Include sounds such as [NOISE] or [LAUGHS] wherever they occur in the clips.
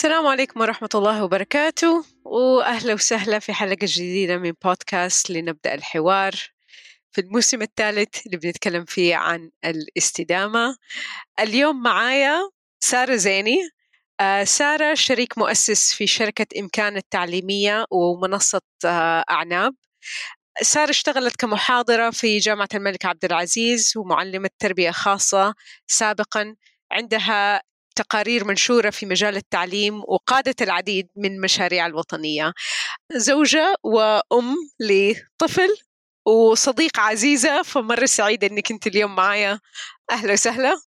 السلام عليكم ورحمة الله وبركاته وأهلا وسهلا في حلقة جديدة من بودكاست لنبدأ الحوار في الموسم الثالث اللي بنتكلم فيه عن الاستدامة. اليوم معايا سارة زيني. آه سارة شريك مؤسس في شركة إمكان التعليمية ومنصة آه أعناب. سارة اشتغلت كمحاضرة في جامعة الملك عبد العزيز ومعلمة تربية خاصة سابقا. عندها تقارير منشورة في مجال التعليم وقادت العديد من المشاريع الوطنية. زوجة وأم لطفل وصديقة عزيزة فمرة سعيدة أنك أنت اليوم معايا. أهلا وسهلا.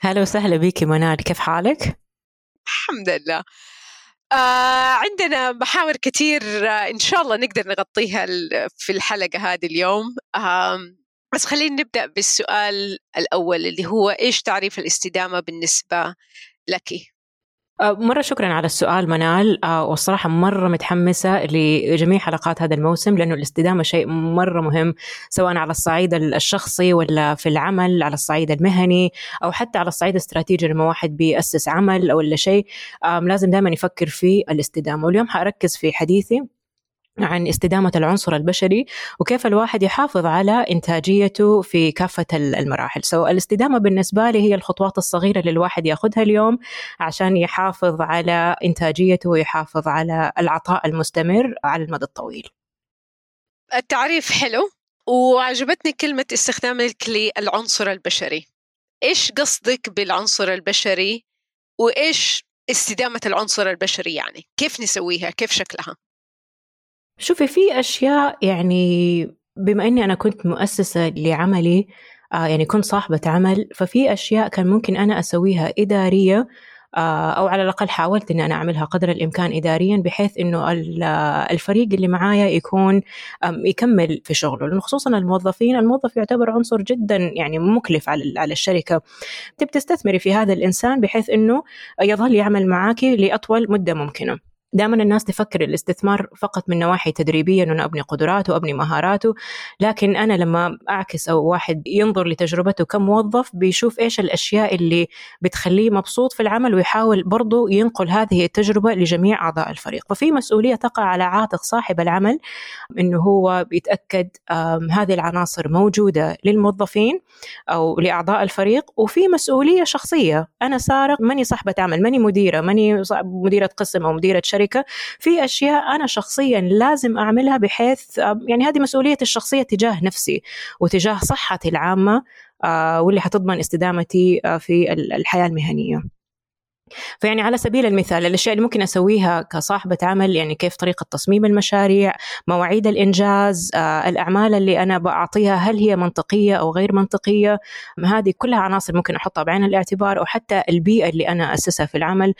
هلا وسهلا بك منال كيف حالك؟ الحمد لله. آه عندنا محاور كثير آه إن شاء الله نقدر نغطيها في الحلقة هذه اليوم. آه بس خلينا نبدأ بالسؤال الأول اللي هو إيش تعريف الاستدامة بالنسبة لك؟ مرة شكرا على السؤال منال والصراحة مرة متحمسة لجميع حلقات هذا الموسم لأنه الاستدامة شيء مرة مهم سواء على الصعيد الشخصي ولا في العمل على الصعيد المهني أو حتى على الصعيد الاستراتيجي لما واحد بيأسس عمل أو ولا شيء لازم دائما يفكر في الاستدامة واليوم حأركز في حديثي عن استدامة العنصر البشري وكيف الواحد يحافظ على إنتاجيته في كافة المراحل. سو الاستدامة بالنسبة لي هي الخطوات الصغيرة اللي الواحد ياخذها اليوم عشان يحافظ على إنتاجيته ويحافظ على العطاء المستمر على المدى الطويل. التعريف حلو وعجبتني كلمة استخدامك للعنصر البشري. إيش قصدك بالعنصر البشري؟ وإيش استدامة العنصر البشري يعني؟ كيف نسويها؟ كيف شكلها؟ شوفي في أشياء يعني بما إني أنا كنت مؤسسة لعملي آه يعني كنت صاحبة عمل ففي أشياء كان ممكن أنا أسويها إدارية آه أو على الأقل حاولت إني أنا أعملها قدر الإمكان إداريا بحيث إنه الفريق اللي معايا يكون يكمل في شغله. لأنه خصوصا الموظفين الموظف يعتبر عنصر جدا يعني مكلف على على الشركة. تبي تستثمري في هذا الإنسان بحيث إنه يظل يعمل معاكي لأطول مدة ممكنة. دائما الناس تفكر الاستثمار فقط من نواحي تدريبية انه أبني قدراته وابني مهاراته لكن أنا لما أعكس أو واحد ينظر لتجربته كموظف بيشوف إيش الأشياء اللي بتخليه مبسوط في العمل ويحاول برضه ينقل هذه التجربة لجميع أعضاء الفريق. ففي مسؤولية تقع على عاتق صاحب العمل إنه هو بيتأكد هذه العناصر موجودة للموظفين أو لأعضاء الفريق وفي مسؤولية شخصية. أنا سارة ماني صاحبة عمل ماني مديرة ماني مديرة قسم أو مديرة شركة. الشركة في أشياء أنا شخصيا لازم أعملها بحيث يعني هذه مسؤوليتي الشخصية تجاه نفسي وتجاه صحتي العامة واللي حتضمن استدامتي في الحياة المهنية. فيعني على سبيل المثال الأشياء اللي ممكن أسويها كصاحبة عمل يعني كيف طريقة تصميم المشاريع، مواعيد الإنجاز، آه، الأعمال اللي أنا بعطيها هل هي منطقية أو غير منطقية؟ هذه كلها عناصر ممكن أحطها بعين الاعتبار أو حتى البيئة اللي أنا أسسها في العمل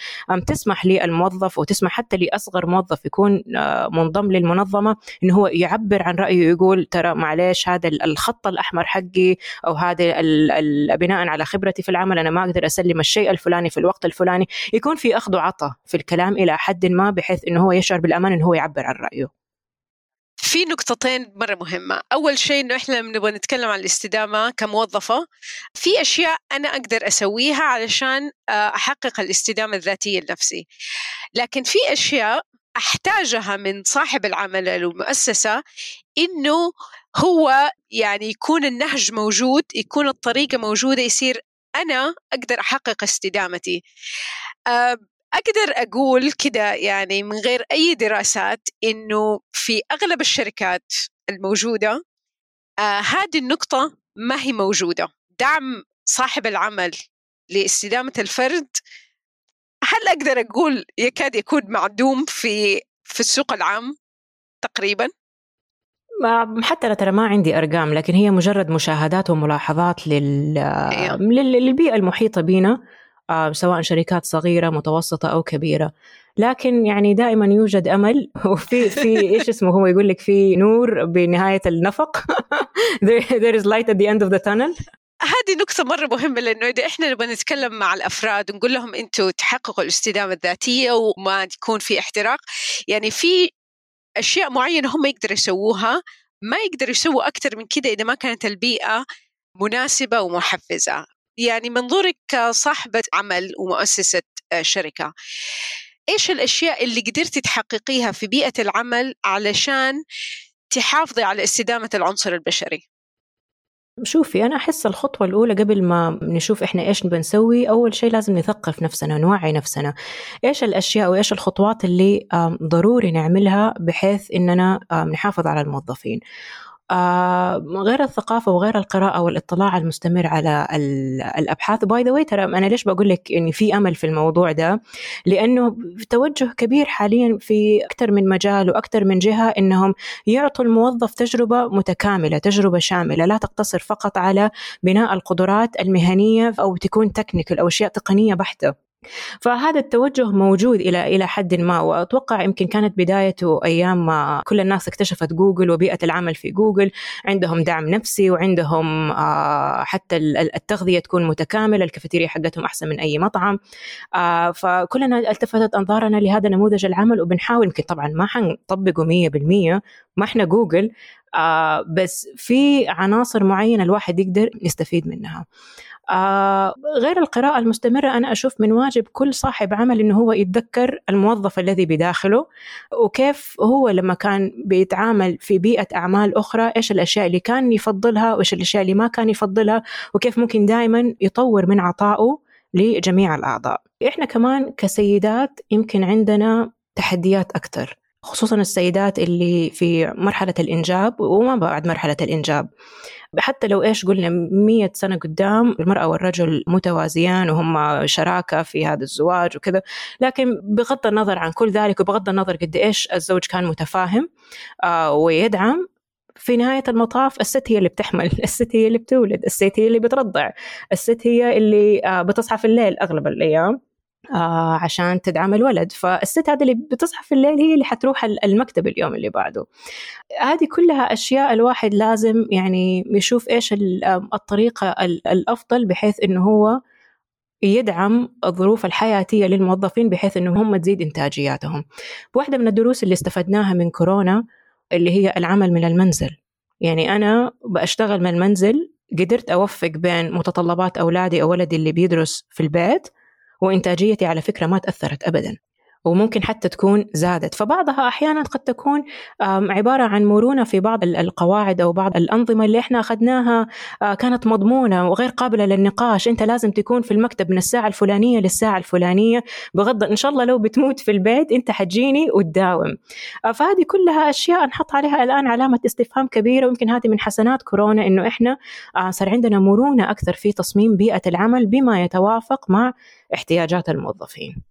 تسمح للموظف وتسمح حتى لأصغر موظف يكون آه، منضم للمنظمة انه هو يعبر عن رأيه ويقول ترى معلش هذا الخط الأحمر حقي أو هذا بناء على خبرتي في العمل أنا ما أقدر أسلم الشيء الفلاني في الوقت الفلاني يعني يكون في أخذ وعطاء في الكلام إلى حد ما بحيث أنه هو يشعر بالأمان أنه هو يعبر عن رأيه. في نقطتين مرة مهمة. أول شيء أنه إحنا لما نبغى نتكلم عن الاستدامة كموظفة. في أشياء أنا أقدر أسويها علشان آه، أحقق الاستدامة الذاتية لنفسي. لكن في أشياء أحتاجها من صاحب العمل المؤسسة إنه هو يعني يكون النهج موجود يكون الطريقة موجودة يصير أنا أقدر أحقق استدامتي. أقدر أقول كده يعني من غير أي دراسات إنه في أغلب الشركات الموجودة هذه النقطة ما هي موجودة. دعم صاحب العمل لاستدامة الفرد هل أقدر أقول يكاد يكون معدوم في في السوق العام تقريبا؟ حتى لا ترى ما عندي أرقام لكن هي مجرد مشاهدات وملاحظات لل... أيوه. للبيئة المحيطة بنا آه، سواء شركات صغيرة متوسطة أو كبيرة. لكن يعني دائما يوجد أمل وفي في [LAUGHS] إيش اسمه هو يقول لك في نور بنهاية النفق. [LAUGHS] There is light at the end of the tunnel. هذه نقطة مرة مهمة لأنه إذا إحنا نبغى نتكلم مع الأفراد ونقول لهم أنتم تحققوا الاستدامة الذاتية وما يكون في احتراق. يعني في أشياء معينة هم يقدروا يسووها ما يقدروا يسووا أكثر من كده إذا ما كانت البيئة مناسبة ومحفزة. يعني منظورك كصاحبه عمل ومؤسسة شركة إيش الأشياء اللي قدرتي تحققيها في بيئة العمل علشان تحافظي على استدامة العنصر البشري؟ شوفي أنا أحس الخطوة الأولى قبل ما نشوف إحنا إيش نبى نسوي أول شيء لازم نثقف نفسنا نوعي نفسنا. إيش الأشياء وإيش الخطوات اللي ضروري نعملها بحيث إننا نحافظ على الموظفين؟ غير الثقافة وغير القراءة والاطلاع المستمر على الأبحاث. by the way ترى أنا ليش بقول لك إن في أمل في الموضوع ده؟ لأنه توجه كبير حاليا في أكثر من مجال وأكثر من جهة إنهم يعطوا الموظف تجربة متكاملة تجربة شاملة لا تقتصر فقط على بناء القدرات المهنية أو تكون technical أو أشياء تقنية بحتة. فهذا التوجه موجود إلى إلى حد ما وأتوقع يمكن كانت بدايته أيام ما كل الناس اكتشفت جوجل وبيئة العمل في جوجل. عندهم دعم نفسي وعندهم آه، حتى التغذية تكون متكاملة الكافيتيريا حقتهم أحسن من أي مطعم. آه، فكلنا التفتت أنظارنا لهذا نموذج العمل وبنحاول يمكن طبعا ما حنطبقه 100% ما إحنا جوجل آه بس في عناصر معينة الواحد يقدر يستفيد منها. غير القراءة المستمرة أنا أشوف من واجب كل صاحب عمل إنه هو يتذكر الموظف الذي بداخله وكيف هو لما كان بيتعامل في بيئة أعمال أخرى إيش الأشياء اللي كان يفضلها وإيش الأشياء اللي ما كان يفضلها وكيف ممكن دائما يطور من عطائه لجميع الأعضاء. إحنا كمان كسيدات يمكن عندنا تحديات أكثر خصوصا السيدات اللي في مرحلة الإنجاب وما بعد مرحلة الإنجاب. حتى لو إيش قلنا مية سنة قدام المرأة والرجل متوازيان وهم شراكة في هذا الزواج وكذا لكن بغض النظر عن كل ذلك وبغض النظر قد إيش الزوج كان متفاهم آه ويدعم في نهاية المطاف الست هي اللي بتحمل [LAUGHS] الست هي اللي بتولد الست هي اللي بترضع الست هي اللي آه بتصحى في الليل أغلب الأيام. آه عشان تدعم الولد. فالست هذه اللي بتصحى في الليل هي اللي حتروح المكتب اليوم اللي بعده. هذه كلها أشياء الواحد لازم يعني يشوف إيش الطريقة الأفضل بحيث إنه هو يدعم الظروف الحياتية للموظفين بحيث إنه هم تزيد إنتاجياتهم. واحدة من الدروس اللي استفدناها من كورونا اللي هي العمل من المنزل. يعني أنا بشتغل من المنزل قدرت أوفق بين متطلبات أولادي أو ولدي اللي بيدرس في البيت وإنتاجيتي على فكرة ما تأثرت أبدا. وممكن حتى تكون زادت. فبعضها أحيانا قد تكون عبارة عن مرونة في بعض القواعد أو بعض الأنظمة اللي إحنا أخذناها آه، كانت مضمونة وغير قابلة للنقاش. أنت لازم تكون في المكتب من الساعة الفلانية للساعة الفلانية. بغض إن شاء الله لو بتموت في البيت أنت حتجيني وتداوم. آه، فهذه كلها أشياء نحط عليها الآن علامة استفهام كبيرة. ويمكن هذه من حسنات كورونا إنه إحنا آه، صار عندنا مرونة أكثر في تصميم بيئة العمل بما يتوافق مع احتياجات الموظفين.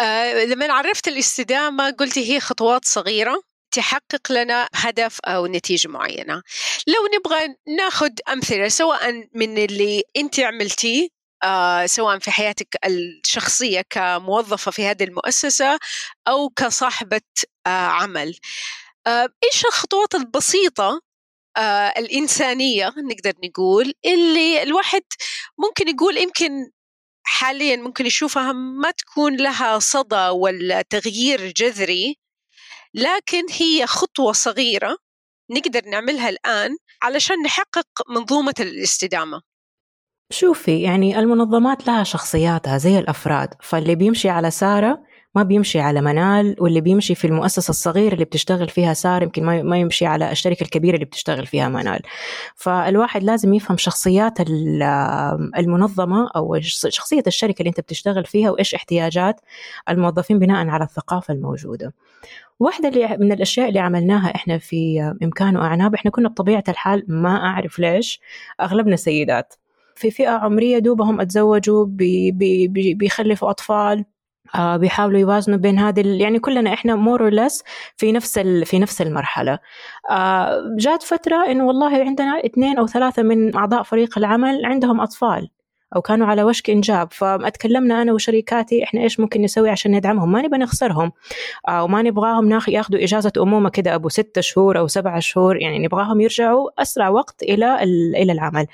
آه لما عرفت الاستدامة قلتي هي خطوات صغيرة تحقق لنا هدف أو نتيجة معينة. لو نبغى ناخذ أمثلة سواء من اللي أنت عملتيه آه سواء في حياتك الشخصية كموظفة في هذه المؤسسة أو كصاحبة آه عمل إيش الخطوات البسيطة الإنسانية نقدر نقول اللي الواحد ممكن يقول يمكن حاليا ممكن يشوفها ما تكون لها صدى ولا تغيير جذري لكن هي خطوة صغيرة نقدر نعملها الآن علشان نحقق منظومة الاستدامة. شوفي يعني المنظمات لها شخصياتها زي الأفراد فاللي بيمشي على سارة ما بيمشي على منال واللي بيمشي في المؤسسة الصغيرة اللي بتشتغل فيها سار يمكن ما يمشي على الشركة الكبيرة اللي بتشتغل فيها منال. فالواحد لازم يفهم شخصيات المنظمة أو شخصية الشركة اللي أنت بتشتغل فيها وإيش احتياجات الموظفين بناء على الثقافة الموجودة. واحدة من الأشياء اللي عملناها إحنا في إمكان وأعناب إحنا كنا بطبيعة الحال ما أعرف ليش أغلبنا سيدات. في فئة عمرية دوبهم أتزوجوا بي بي بيخلفوا أطفال. آه بيحاولوا يوازنوا بين هذه يعني كلنا إحنا more or less في نفس في نفس المرحلة. آه جات فترة إنه والله عندنا اثنين أو ثلاثة من أعضاء فريق العمل عندهم أطفال أو كانوا على وشك إنجاب. فأتكلمنا أنا وشريكاتي إحنا إيش ممكن نسوي عشان ندعمهم؟ ما نبغى نخسرهم. آه وما نبغاهم ناخ ياخذوا إجازة أمومة كده أبو ستة شهور أو سبعة شهور. يعني نبغاهم يرجعوا أسرع وقت إلى إلى العمل.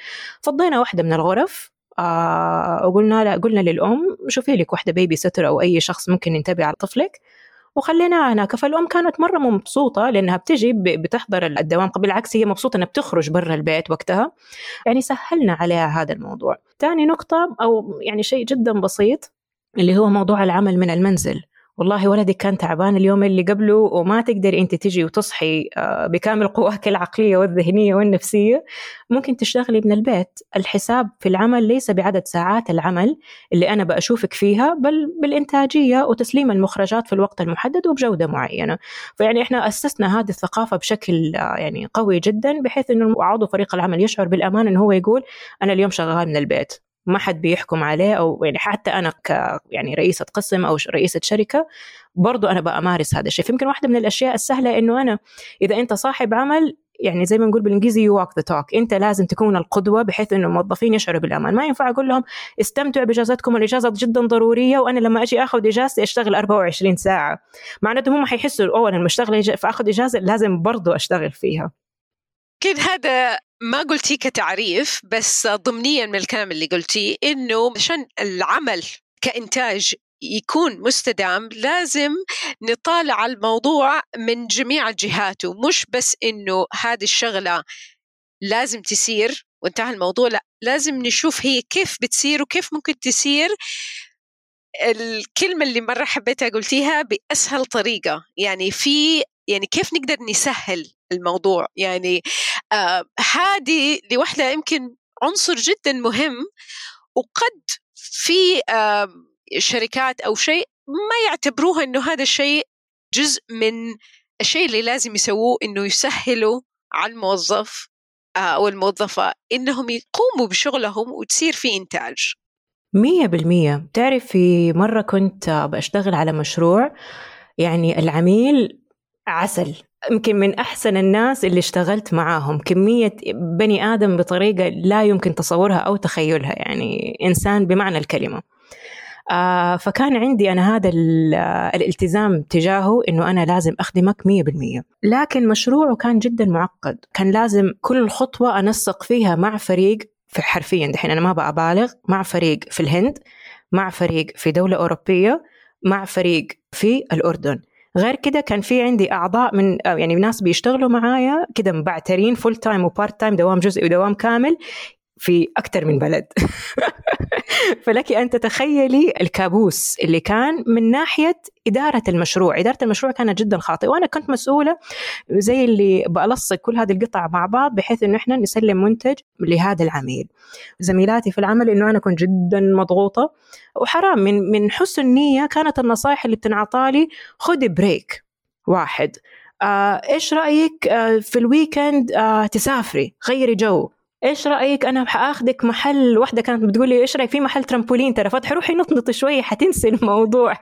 فضينا واحدة من الغرف. آه وقلنا لا قلنا للأم شوفي لك واحدة بيبي ستر أو أي شخص ممكن ينتبه على طفلك وخليناها هناك فالأم كانت مرة مبسوطة لأنها بتجي بتحضر الدوام بالعكس هي مبسوطة أنها بتخرج برا البيت وقتها. يعني سهلنا عليها هذا الموضوع. ثاني نقطة أو يعني شيء جدا بسيط اللي هو موضوع العمل من المنزل. والله ولدك كان تعبان اليوم اللي قبله وما تقدري انت تجي وتصحي آه، بكامل قواك العقلية والذهنية والنفسية. ممكن تشتغلي من البيت. الحساب في العمل ليس بعدد ساعات العمل اللي أنا بشوفك فيها بل بالإنتاجية وتسليم المخرجات في الوقت المحدد وبجودة معينة. فيعني إحنا أسسنا هذه الثقافة بشكل آه، يعني قوي جدا بحيث إنه عضو فريق العمل يشعر بالأمان انه هو يقول أنا اليوم شغال من البيت. ما حد بيحكم عليه أو يعني حتى أنا ك يعني رئيسة قسم أو رئيسة شركة برضو أنا بمارس هذا الشيء. فيمكن واحدة من الأشياء السهلة إنه أنا إذا أنت صاحب عمل يعني زي ما نقول بالإنجليزي يو ذا توك أنت لازم تكون القدوة بحيث إنه الموظفين يشعروا بالأمان. ما ينفع أقول لهم استمتعوا باجازتكم الاجازه جدا ضرورية وأنا لما أجي آخذ إجازتي أشتغل 24 ساعة. معناته هم حيحسوا اوه أنا مشتغل فأخذ إجازة لازم برضو أشتغل فيها. كده هذا ما قلتيه كتعريف بس ضمنيا من الكلام اللي قلتيه إنه عشان العمل كإنتاج يكون مستدام لازم نطالع الموضوع من جميع جهاته مش بس إنه هذه الشغلة لازم تسير وانتهى الموضوع لا لازم نشوف هي كيف بتصير وكيف ممكن تسير. الكلمة اللي مرة حبيتها قلتيها بأسهل طريقة يعني في يعني كيف نقدر نسهل الموضوع؟ يعني آه هذه لوحدها يمكن عنصر جدا مهم وقد في آه شركات أو شيء ما يعتبروها إنه هذا الشيء جزء من الشيء اللي لازم يسووه إنه يسهلوا على الموظف آه أو الموظفة إنهم يقوموا بشغلهم وتصير في إنتاج. مية بالمية. تعرف في مرة كنت بشتغل على مشروع يعني العميل عسل. يمكن من أحسن الناس اللي اشتغلت معاهم. كمية بني آدم بطريقة لا يمكن تصورها أو تخيلها يعني إنسان بمعنى الكلمة. آه فكان عندي أنا هذا الالتزام تجاهه إنه أنا لازم أخدمك مية بالمية. لكن مشروعه كان جدا معقد. كان لازم كل خطوة أنسق فيها مع فريق في حرفيا دحين أنا ما بأبالغ مع فريق في الهند مع فريق في دولة أوروبية مع فريق في الأردن. غير كده كان في عندي أعضاء من يعني ناس بيشتغلوا معايا كده مبعترين full time و part time دوام جزئي ودوام كامل. في أكثر من بلد. [LAUGHS] فلك أن تتخيلي الكابوس اللي كان من ناحية إدارة المشروع. إدارة المشروع كانت جدا خاطئة وأنا كنت مسؤولة زي اللي بألصق كل هذه القطع مع بعض بحيث أنه إحنا نسلم منتج لهذا العميل. زميلاتي في العمل أنه أنا كنت جدا مضغوطة وحرام من من حسن النية كانت النصائح اللي بتنعطالي خذي break واحد. آه إيش رأيك آه في ال weekend آه تسافري غيري جو. إيش رأيك أنا حاخذك محل واحدة كانت بتقول لي إيش رأيك في محل ترامبولين؟ ترى فتح روحي نطنط شوية حتنسي الموضوع.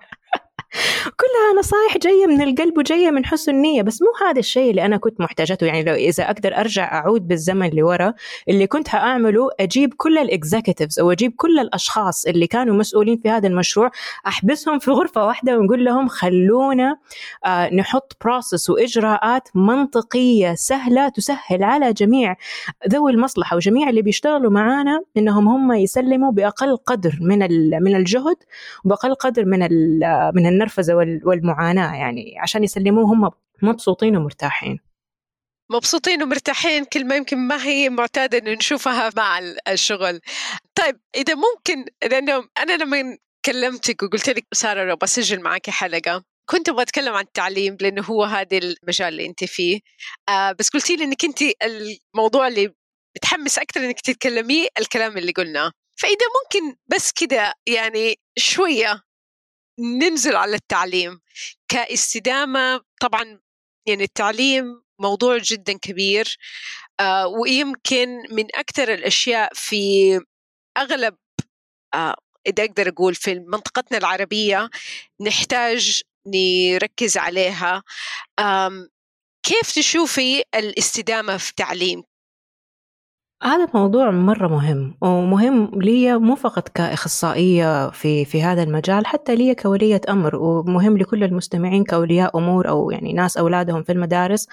كلها نصائح جاية من القلب وجاية من حسن النية بس مو هذا الشيء اللي أنا كنت محتاجته. يعني لو إذا أقدر أرجع أعود بالزمن لورا اللي كنت حاعمله أجيب كل ال executives أو أجيب كل الأشخاص اللي كانوا مسؤولين في هذا المشروع أحبسهم في غرفة واحدة ونقول لهم خلونا آه نحط process وإجراءات منطقية سهلة تسهل على جميع ذوي المصلحة وجميع اللي بيشتغلوا معانا إنهم هم يسلموا بأقل قدر من من الجهد وباقل قدر من من النرفزة والمعاناة يعني عشان يسلموه هم مبسوطين ومرتاحين. مبسوطين ومرتاحين كلمة يمكن ما هي معتادة إنه نشوفها مع الشغل. طيب إذا ممكن لأنه أنا لما كلمتك وقلت لك سارة لو بسجل معك حلقة كنت أبغى أتكلم عن التعليم لأنه هو هذا المجال اللي أنت فيه. آه بس قلتي لي إنك أنت الموضوع اللي بتحمس أكثر إنك تتكلميه الكلام اللي قلناه. فإذا ممكن بس كده يعني شوية ننزل على التعليم. كاستدامة طبعا يعني التعليم موضوع جدا كبير آه ويمكن من أكثر الأشياء في أغلب آه إذا أقدر أقول في منطقتنا العربية نحتاج نركز عليها. كيف تشوفي الاستدامة في التعليم هذا موضوع مرة مهم ومهم لي مو فقط كإخصائية في في هذا المجال حتى لي كولية أمر ومهم لكل المستمعين كأولياء أمور أو يعني ناس أولادهم في المدارس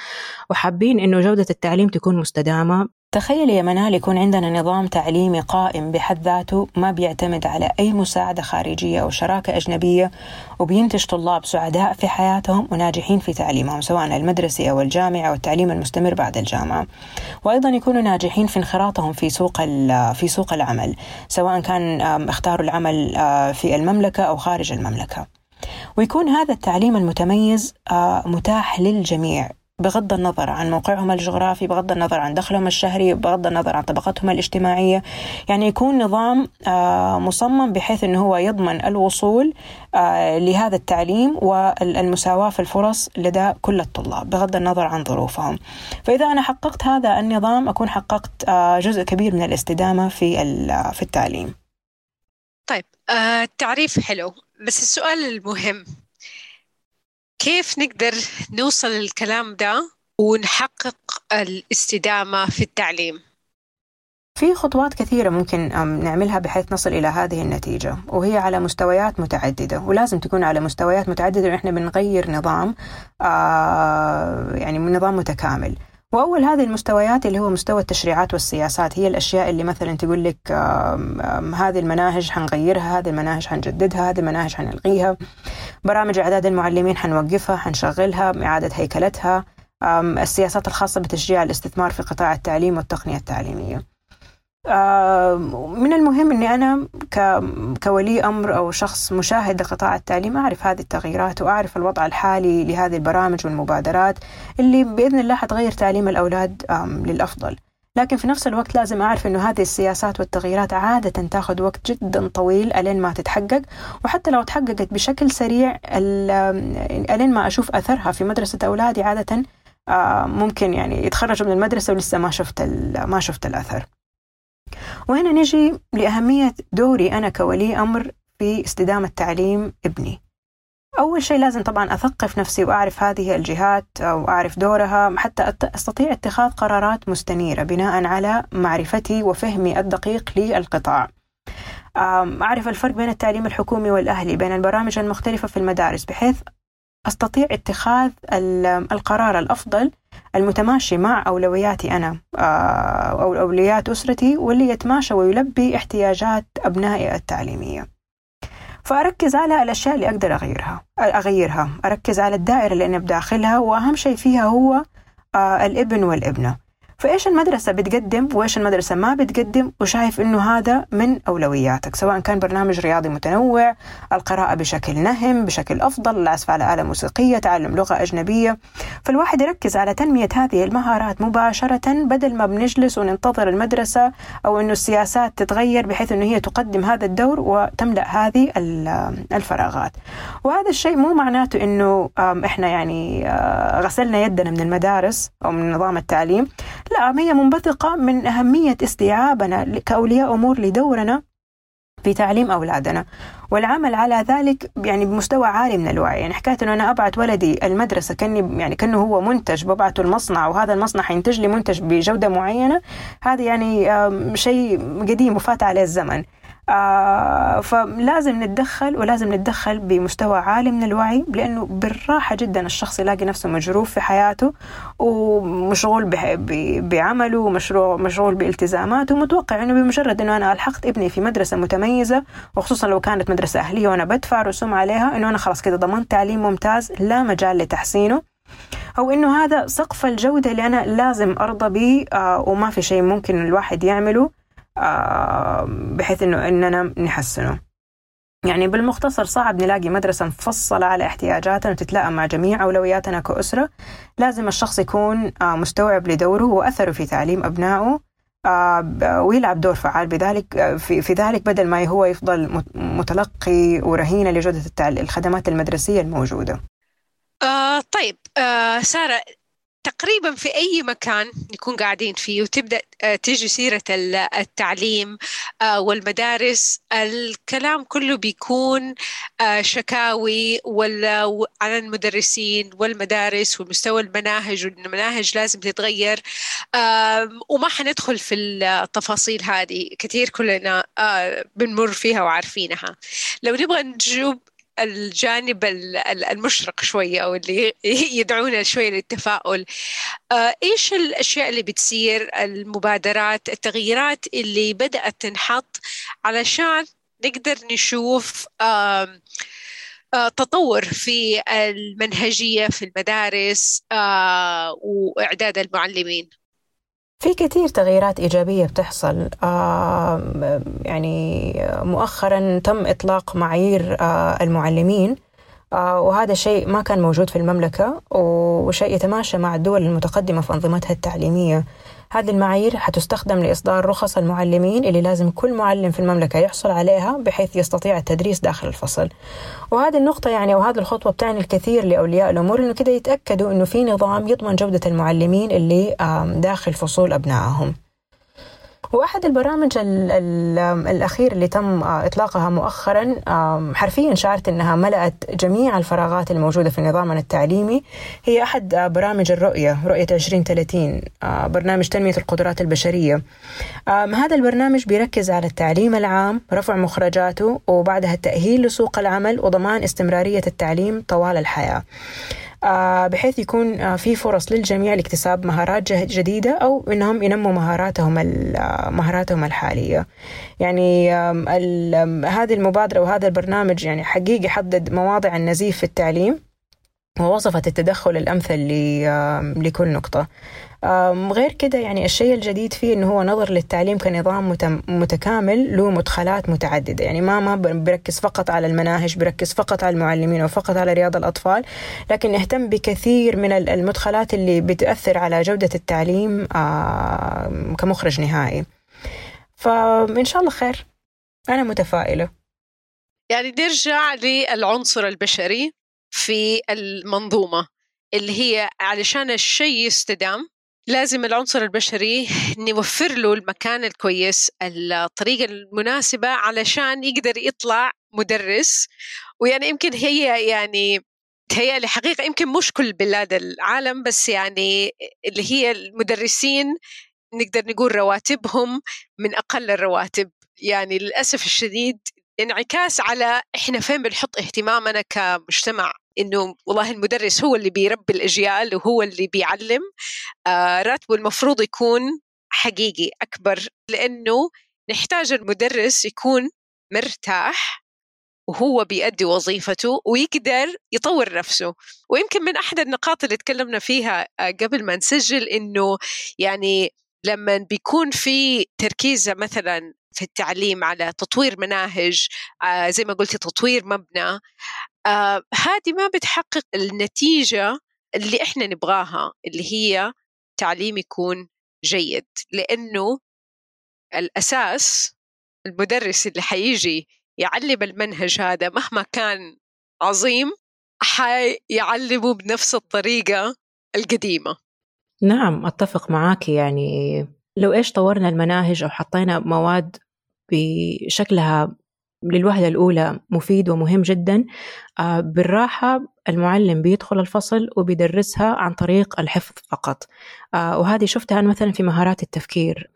وحابين إنه جودة التعليم تكون مستدامة. تخيل يا منال يكون عندنا نظام تعليمي قائم بحد ذاته ما بيعتمد على أي مساعدة خارجية أو شراكة أجنبية وبينتج طلاب سعداء في حياتهم وناجحين في تعليمهم سواء المدرسي أو الجامعة أو التعليم المستمر بعد الجامعة. وأيضا يكونوا ناجحين في انخراطهم في سوق في سوق العمل سواء كان اختاروا العمل في المملكة أو خارج المملكة. ويكون هذا التعليم المتميز متاح للجميع بغض النظر عن موقعهم الجغرافي بغض النظر عن دخلهم الشهري بغض النظر عن طبقتهم الاجتماعية. يعني يكون نظام آه، مصمم بحيث أنه هو يضمن الوصول آه، لهذا التعليم والمساواة في الفرص لدى كل الطلاب بغض النظر عن ظروفهم. فإذا أنا حققت هذا النظام أكون حققت آه، جزء كبير من الاستدامة في في التعليم. طيب التعريف حلو بس السؤال المهم كيف نقدر نوصل للكلام ده ونحقق الاستدامة في التعليم؟ في خطوات كثيرة ممكن نعملها بحيث نصل إلى هذه النتيجة وهي على مستويات متعددة ولازم تكون على مستويات متعددة ونحن بنغير نظام آه يعني نظام متكامل وأول هذه المستويات اللي هو مستوى التشريعات والسياسات هي الأشياء اللي مثلا تقول لك هذه المناهج حنغيرها هذه المناهج حنجددها هذه المناهج حنلغيها. برامج إعداد المعلمين حنوقفها حنشغلها إعادة هيكلتها. السياسات الخاصة بتشجيع الاستثمار في قطاع التعليم والتقنية التعليمية. من المهم إني أنا كولي أمر أو شخص مشاهد لقطاع التعليم أعرف هذه التغييرات وأعرف الوضع الحالي لهذه البرامج والمبادرات اللي بإذن الله حتغير تعليم الأولاد للأفضل. لكن في نفس الوقت لازم أعرف إنه هذه السياسات والتغييرات عادة تاخذ وقت جدا طويل ألين ما تتحقق وحتى لو تحققت بشكل سريع ألين ما أشوف أثرها في مدرسة أولادي عادة ممكن يعني يتخرجوا من المدرسة ولسه ما شفت ما شفت الأثر. وهنا نجي لأهمية دوري أنا كولي أمر في استدامة تعليم ابني. أول شيء لازم طبعا أثقف نفسي وأعرف هذه الجهات وأعرف دورها حتى أستطيع اتخاذ قرارات مستنيرة بناء على معرفتي وفهمي الدقيق للقطاع. أعرف الفرق بين التعليم الحكومي والأهلي بين البرامج المختلفة في المدارس بحيث أستطيع اتخاذ القرار الأفضل المتماشي مع أولوياتي أنا آه، أو أولويات أسرتي واللي يتماشى ويلبي احتياجات أبنائي التعليمية. فأركز على الأشياء اللي أقدر أغيرها أغيرها. أركز على الدائرة اللي أنا بداخلها وأهم شيء فيها هو آه، الإبن والإبنة. فايش المدرسة بتقدم وإيش المدرسة ما بتقدم وشايف إنه هذا من أولوياتك سواء كان برنامج رياضي متنوع القراءة بشكل نهم بشكل أفضل العزف على آلة موسيقية تعلم لغة أجنبية. فالواحد يركز على تنمية هذه المهارات مباشرة بدل ما بنجلس وننتظر المدرسة أو إنه السياسات تتغير بحيث إنه هي تقدم هذا الدور وتملأ هذه الفراغات. وهذا الشيء مو معناته إنه إحنا يعني آه، غسلنا يدنا من المدارس أو من نظام التعليم. هي منبثقة من أهمية استيعابنا كأولياء أمور لدورنا في تعليم أولادنا. والعمل على ذلك يعني بمستوى عالي من الوعي. يعني حكاية أنه أنا أبعت ولدي المدرسة كأني يعني كأنه هو منتج ببعته المصنع وهذا المصنع حينتج لي منتج بجودة معينة هذا يعني شيء قديم وفات عليه الزمن. آه فلازم نتدخل ولازم نتدخل بمستوى عالي من الوعي لأنه بالراحة جدا الشخص يلاقي نفسه مجروف في حياته ومشغول بعمله ومشروع مشغول بالتزاماته ومتوقع إنه بمجرد إنه أنا ألحقت ابني في مدرسة متميزة وخصوصا لو كانت مدرسة أهلية وأنا بدفع رسوم عليها إنه أنا خلاص كده ضمنت تعليم ممتاز لا مجال لتحسينه أو إنه هذا سقف الجودة اللي أنا لازم أرضى به آه وما في شيء ممكن الواحد يعمله. بحيث إنه إننا نحسنه. يعني بالمختصر صعب نلاقي مدرسة مفصلة على احتياجاتنا وتتلائم مع جميع أولوياتنا كأسرة. لازم الشخص يكون آه، مستوعب لدوره وأثره في تعليم أبنائه آه، ويلعب دور فعال بذلك آه، في, ذلك بدل ما هو يفضل متلقي ورهينة لجودة الخدمات المدرسية الموجودة. آه طيب آه سارة تقريبا في أي مكان نكون قاعدين فيه وتبدأ آه، تجي سيرة التعليم آه، والمدارس الكلام كله بيكون آه، شكاوي ولا عن المدرسين والمدارس ومستوى المناهج والمناهج لازم تتغير. وما حندخل في التفاصيل هذه كثير كلنا بنمر فيها وعارفينها. لو نبغى نجوب الجانب المشرق شوية أو اللي يدعونا شوية للتفاؤل. آه، إيش الأشياء اللي بتصير؟ المبادرات التغييرات اللي بدأت تنحط علشان نقدر نشوف آه، تطور في المنهجية في المدارس وإعداد المعلمين. في كثير تغييرات إيجابية بتحصل يعني مؤخرا تم إطلاق معايير آه، المعلمين آه، وهذا شيء ما كان موجود في المملكة وشيء يتماشى مع الدول المتقدمة في أنظمتها التعليمية. هذه المعايير حتستخدم لإصدار رخص المعلمين اللي لازم كل معلم في المملكة يحصل عليها بحيث يستطيع التدريس داخل الفصل. وهذه النقطة يعني وهذه الخطوة بتعني الكثير لأولياء الأمور إنه كده يتأكدوا إنه في نظام يضمن جودة المعلمين اللي داخل فصول أبنائهم. واحد البرامج ال ال الأخير اللي تم آه، إطلاقها مؤخرا حرفيا شعرت أنها ملأت جميع الفراغات الموجودة في نظامنا التعليمي. هي أحد آه، برامج الرؤية رؤية 2030 آه، برنامج تنمية القدرات البشرية. هذا البرنامج بيركز على التعليم العام رفع مخرجاته وبعدها التأهيل لسوق العمل وضمان استمرارية التعليم طوال الحياة. بحيث يكون آه، في فرص للجميع لاكتساب مهارات جديدة أو إنهم ينموا مهاراتهم آه، مهاراتهم الحالية. يعني هذه المبادرة وهذا البرنامج يعني حقيقي حدد مواضع النزيف في التعليم. ووصفت التدخل الأمثل لكل نقطة. غير كده يعني الشيء الجديد فيه إنه هو نظر للتعليم كنظام متكامل له مدخلات متعددة. يعني ما ما بركز فقط على المناهج بركز فقط على المعلمين أو فقط على رياض الأطفال لكن يهتم بكثير من المدخلات اللي بتأثر على جودة التعليم كمخرج نهائي. فإن شاء الله خير. أنا متفائلة. يعني نرجع للعنصر البشري. في المنظومة اللي هي علشان الشيء يستدام لازم العنصر البشري نوفر له المكان الكويس الطريقة المناسبة علشان يقدر يطلع مدرس. ويعني يمكن هي يعني تهيألي حقيقة يمكن مش كل بلاد العالم بس يعني اللي هي المدرسين نقدر نقول رواتبهم من أقل الرواتب. يعني للأسف الشديد انعكاس على إحنا فين بنحط اهتمامنا كمجتمع. إنه والله المدرس هو اللي بيربي الأجيال وهو اللي بيعلم. آه راتبه المفروض يكون حقيقي أكبر. لأنه نحتاج المدرس يكون مرتاح وهو بيأدي وظيفته ويقدر يطور نفسه. ويمكن من أحد النقاط اللي تكلمنا فيها آه، قبل ما نسجل إنه يعني لما بيكون في تركيز مثلا في التعليم على تطوير مناهج آه زي ما قلتي تطوير مبنى آه هذه ما بتحقق النتيجة اللي إحنا نبغاها اللي هي تعليم يكون جيد لأنه الأساس المدرس اللي حيجي يعلم المنهج هذا مهما كان عظيم حيعلمه بنفس الطريقة القديمة. نعم أتفق معاك يعني لو إيش طورنا المناهج أو حطينا مواد بشكلها للوهلة الأولى مفيد ومهم جدا آه، بالراحة المعلم بيدخل الفصل وبيدرسها عن طريق الحفظ فقط. آه، وهذه شفتها أنا مثلا في مهارات التفكير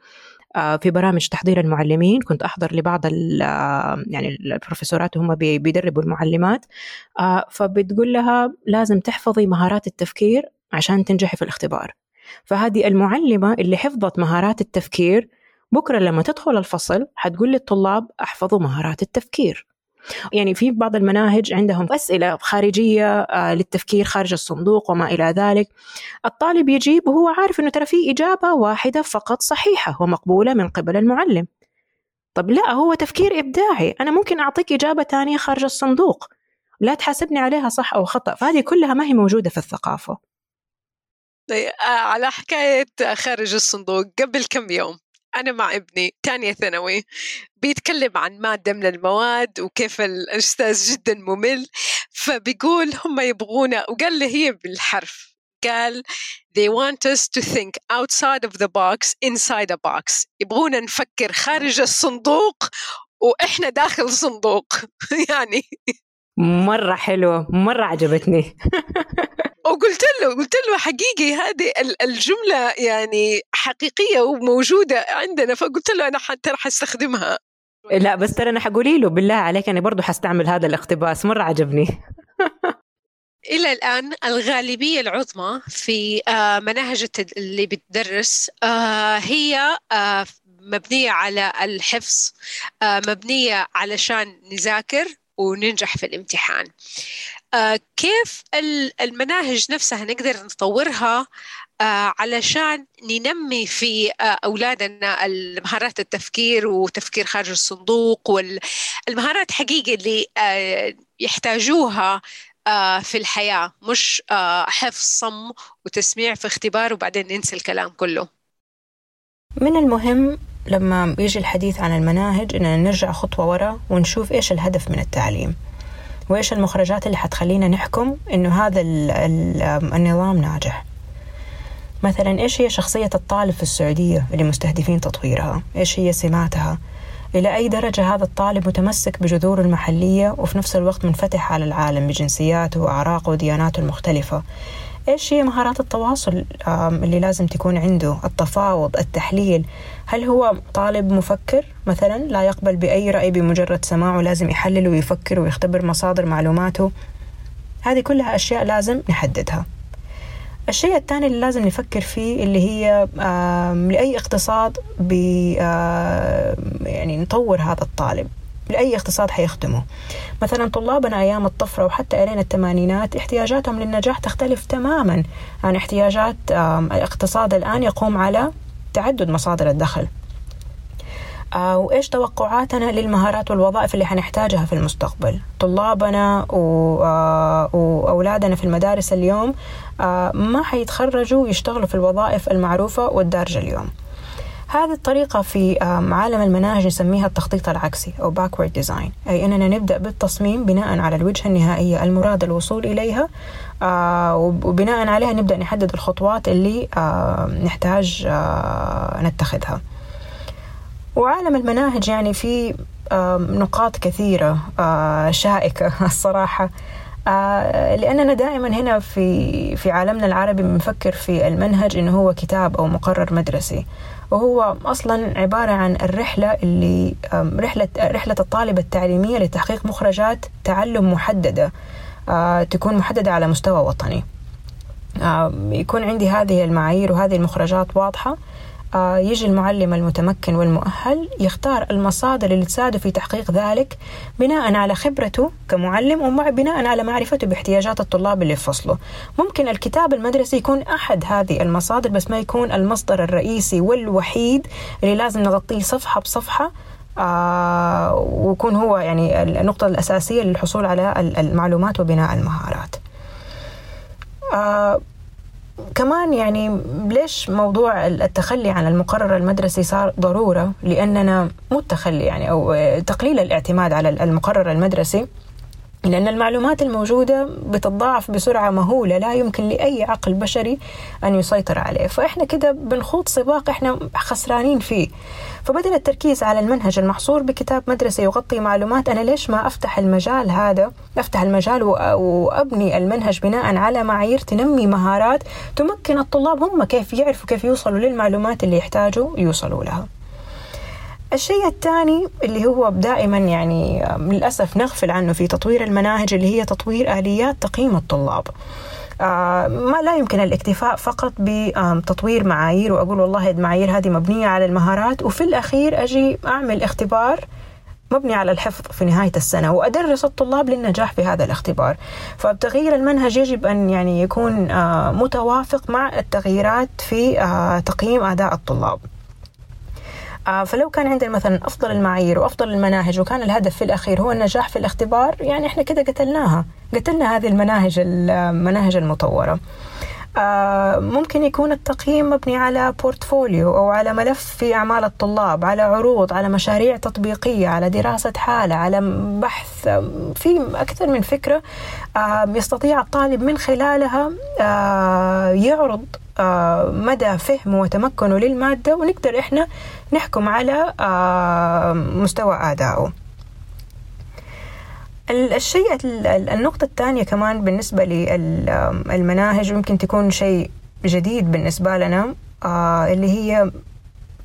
آه، في برامج تحضير المعلمين. كنت أحضر لبعض يعني البروفيسورات وهم بيدربوا المعلمات. فبتقول لها لازم تحفظي مهارات التفكير عشان تنجحي في الاختبار. فهذه المعلمة اللي حفظت مهارات التفكير بكرة لما تدخل الفصل حتقول للطلاب احفظوا مهارات التفكير. يعني في بعض المناهج عندهم أسئلة خارجية آه، للتفكير خارج الصندوق وما إلى ذلك. الطالب يجيب وهو عارف أنه ترى في إجابة واحدة فقط صحيحة ومقبولة من قبل المعلم. طب لا هو تفكير إبداعي. أنا ممكن أعطيك إجابة ثانية خارج الصندوق. لا تحاسبني عليها صح أو خطأ. فهذه كلها ما هي موجودة في الثقافة. طيب آه، على حكاية خارج الصندوق قبل كم يوم؟ أنا مع ابني تانية ثانوي. بيتكلم عن مادة من المواد وكيف الأستاذ جدا ممل فبيقول هم يبغونا وقال لي هي بالحرف. قال they want us to think outside of the box inside a box. يبغونا نفكر خارج الصندوق وإحنا داخل صندوق. [LAUGHS] يعني مرة حلوة مرة عجبتني. [LAUGHS] وقلت له قلت له حقيقي هذه الجملة يعني حقيقية وموجودة عندنا فقلت له أنا حتى راح أستخدمها لا بس ترى أنا حقولي له بالله عليك أنا برضو حستعمل هذا الاقتباس مرة عجبني. [LAUGHS] إلى الآن الغالبية العظمى في آه، مناهج اللي بتدرس آه، هي آه، مبنية على الحفظ مبنية علشان نذاكر وننجح في الامتحان. كيف المناهج نفسها نقدر نطورها علشان ننمي في أولادنا المهارات التفكير وتفكير خارج الصندوق والمهارات حقيقة اللي يحتاجوها آه، في الحياة مش آه، حفظ صم وتسميع في اختبار وبعدين ننسى الكلام كله. من المهم لما يجي الحديث عن المناهج إننا نرجع خطوة ورا ونشوف إيش الهدف من التعليم. وإيش المخرجات اللي حتخلينا نحكم إنه هذا النظام ناجح؟ مثلا إيش هي شخصية الطالب في السعودية اللي مستهدفين تطويرها؟ إيش هي سماتها؟ إلى أي درجة هذا الطالب متمسك بجذوره المحلية وفي نفس الوقت منفتح على العالم بجنسياته وأعراقه ودياناته المختلفة؟ إيش هي مهارات التواصل اللي لازم تكون عنده؟ التفاوض التحليل. هل هو طالب مفكر مثلا؟ لا يقبل بأي رأي بمجرد سماعه لازم يحلل ويفكر ويختبر مصادر معلوماته. هذه كلها أشياء لازم نحددها. الشيء الثاني اللي لازم نفكر فيه اللي هي لأي اقتصاد يعني نطور هذا الطالب. لأي اقتصاد حيخدمه. مثلا طلابنا أيام الطفرة وحتى إلينا الثمانينات احتياجاتهم للنجاح تختلف تماما عن احتياجات الاقتصاد الآن يقوم على تعدد مصادر الدخل. آه، وإيش توقعاتنا للمهارات والوظائف اللي حنحتاجها في المستقبل؟ طلابنا آه، وأولادنا في المدارس اليوم آه، ما حيتخرجوا يشتغلوا في الوظائف المعروفة والدارجة اليوم. هذه الطريقة في عالم المناهج نسميها التخطيط العكسي أو backward design أي أننا نبدأ بالتصميم بناء على الوجهة النهائية المراد الوصول إليها وبناء عليها نبدأ نحدد الخطوات اللي نحتاج نتخذها. وعالم المناهج يعني في نقاط كثيرة آه، شائكة [LAUGHS] الصراحة. آه، لأننا دائما هنا في في عالمنا العربي بنفكر في المنهج إنه هو كتاب أو مقرر مدرسي. وهو أصلا عبارة عن الرحلة اللي رحلة رحلة الطالب التعليمية لتحقيق مخرجات تعلم محددة آه، تكون محددة على مستوى وطني. يكون عندي هذه المعايير وهذه المخرجات واضحة. يجي المعلم المتمكن والمؤهل يختار المصادر اللي تساعده في تحقيق ذلك بناء على خبرته كمعلم وبناء على معرفته باحتياجات الطلاب اللي في فصله ممكن الكتاب المدرسي يكون أحد هذه المصادر بس ما يكون المصدر الرئيسي والوحيد اللي لازم نغطيه صفحة بصفحة آه ويكون هو يعني النقطة الأساسية للحصول على المعلومات وبناء المهارات. آه كمان يعني ليش موضوع التخلي عن المقرر المدرسي صار ضرورة؟ لأننا مو التخلي يعني أو تقليل الاعتماد على المقرر المدرسي. لأن المعلومات الموجودة بتتضاعف بسرعة مهولة لا يمكن لأي عقل بشري أن يسيطر عليه. فإحنا كده بنخوض سباق إحنا خسرانين فيه. فبدل التركيز على المنهج المحصور بكتاب مدرسي يغطي معلومات أنا ليش ما أفتح المجال هذا؟ أفتح المجال وأبني المنهج بناء على معايير تنمي مهارات تمكن الطلاب هم كيف يعرفوا كيف يوصلوا للمعلومات اللي يحتاجوا يوصلوا لها. الشيء الثاني اللي هو دائما يعني للأسف نغفل عنه في تطوير المناهج اللي هي تطوير آليات تقييم الطلاب. آه ما لا يمكن الاكتفاء فقط بتطوير معايير وأقول والله المعايير هذه مبنية على المهارات وفي الأخير أجي أعمل اختبار مبني على الحفظ في نهاية السنة وأدرس الطلاب للنجاح في هذا الاختبار. فبتغيير المنهج يجب أن يعني يكون آه متوافق مع التغييرات في آه تقييم أداء الطلاب. فلو كان عندنا مثلا أفضل المعايير وأفضل المناهج وكان الهدف في الأخير هو النجاح في الاختبار يعني إحنا كده قتلناها قتلنا هذه المناهج المناهج آه، ممكن يكون التقييم مبني على بورتفوليو أو على ملف في أعمال الطلاب على عروض على مشاريع تطبيقية على دراسة حالة على بحث. في أكثر من فكرة آه، يستطيع الطالب من خلالها يعرض آه، مدى فهمه وتمكنه للمادة ونقدر إحنا نحكم على آه، مستوى أدائه. الشيء النقطة الثانية كمان بالنسبة للمناهج ممكن تكون شيء جديد بالنسبة لنا آه، اللي هي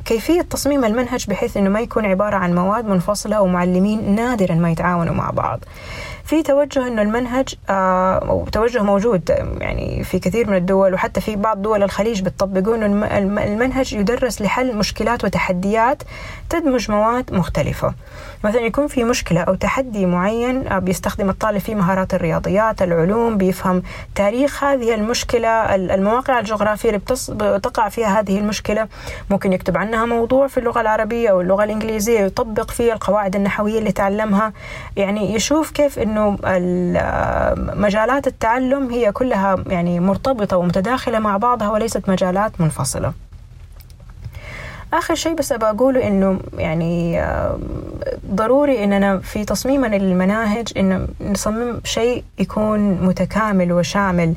كيفية تصميم المنهج بحيث أنه ما يكون عبارة عن مواد منفصلة ومعلمين نادرا ما يتعاونوا مع بعض. في توجه إنه المنهج آه توجه موجود يعني في كثير من الدول وحتى في بعض دول الخليج بتطبقون انه المنهج يدرس لحل مشكلات وتحديات تدمج مواد مختلفة. مثلا يكون في مشكلة أو تحدي معين آه، بيستخدم الطالب فيه مهارات الرياضيات العلوم بيفهم تاريخ هذه المشكلة المواقع الجغرافية اللي بتقع فيها هذه المشكلة. ممكن يكتب عنها موضوع في اللغة العربية أو اللغة الإنجليزية يطبق فيه القواعد النحوية اللي تعلمها. يعني يشوف كيف أنه مجالات التعلم هي كلها يعني مرتبطة ومتداخلة مع بعضها وليست مجالات منفصلة. آخر شيء بس أبغى أقوله إنه يعني ضروري إننا في تصميمنا للمناهج إنه نصمم شيء يكون متكامل وشامل